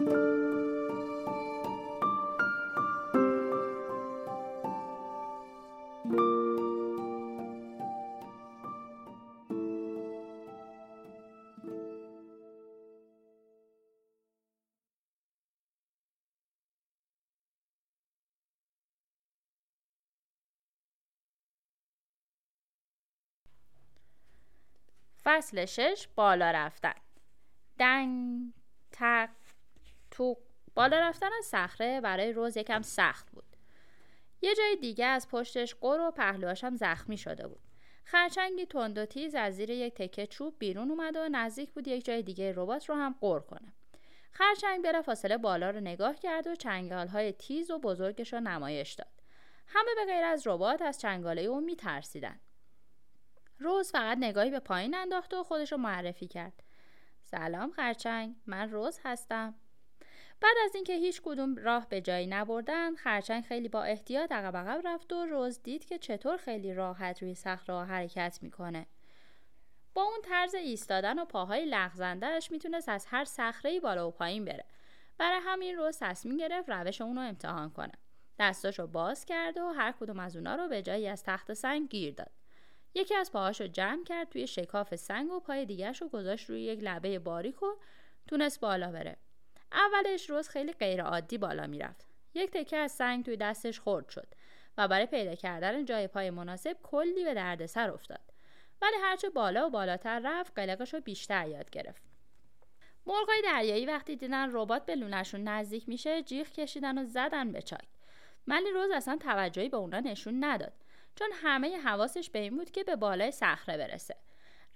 فصل شش بالا رفتن. دنگ تق تو بالا رفتن از صخره برای روز یکم سخت بود. یه جای دیگه از پشتش قر و هم زخمی شده بود. خرچنگی تند و تیز از زیر یک تکه چوب بیرون اومد و نزدیک بود یک جای دیگه ربات رو هم قر کنه. خرچنگ بلا فاصله بالا رو نگاه کرد و چنگال های تیز و بزرگش رو نمایش داد. همه به غیر از ربات از چنگاله او میترسیدن. روز فقط نگاهی به پایین انداخت و خودش رو معرفی کرد. سلام خرچنگ من روز هستم. بعد از اینکه هیچ کدوم راه به جایی نبردن خرچنگ خیلی با احتیاط عقب عقب رفت و روز دید که چطور خیلی راحت روی صخره حرکت می‌کنه. با اون طرز ایستادن و پاهای لغزندهش می‌تونست از هر صخره بالا و پایین بره. برای همین روز تصمیم گرفت روش اونو امتحان کنه. دستاشو باز کرد و هر کدوم از اونا رو به جایی از تخت سنگ گیر داد. یکی از پاهاشو جمع کرد توی شکاف سنگ و پای دیگرش رو گذاشت روی یک لبه باریک و تونست بالا بره. اولش روز خیلی غیر عادی بالا می‌رفت. یک تکه از سنگ توی دستش خورد شد و برای پیدا کردن جای پای مناسب کلی به دردسر افتاد. ولی هرچه بالا و بالاتر رفت قلقش رو بیشتر یاد گرفت. مرغای دریایی وقتی دیدن ربات به لونشون نزدیک میشه جیغ کشیدن و زدن به چاک ولی روز اصلا توجهی به اونا نشون نداد چون همه حواسش به این بود که به بالای صخره برسه.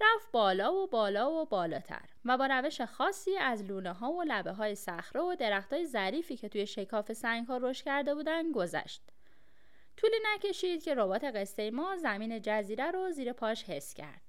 رفت بالا و بالا و بالاتر و با روش خاصی از لونه ها و لبه های صخره و درخت های ظریفی که توی شکاف سنگ ها رشد کرده بودن گذشت. طولی نکشید که ربات قصه ما زمین جزیره رو زیر پاش حس کرد.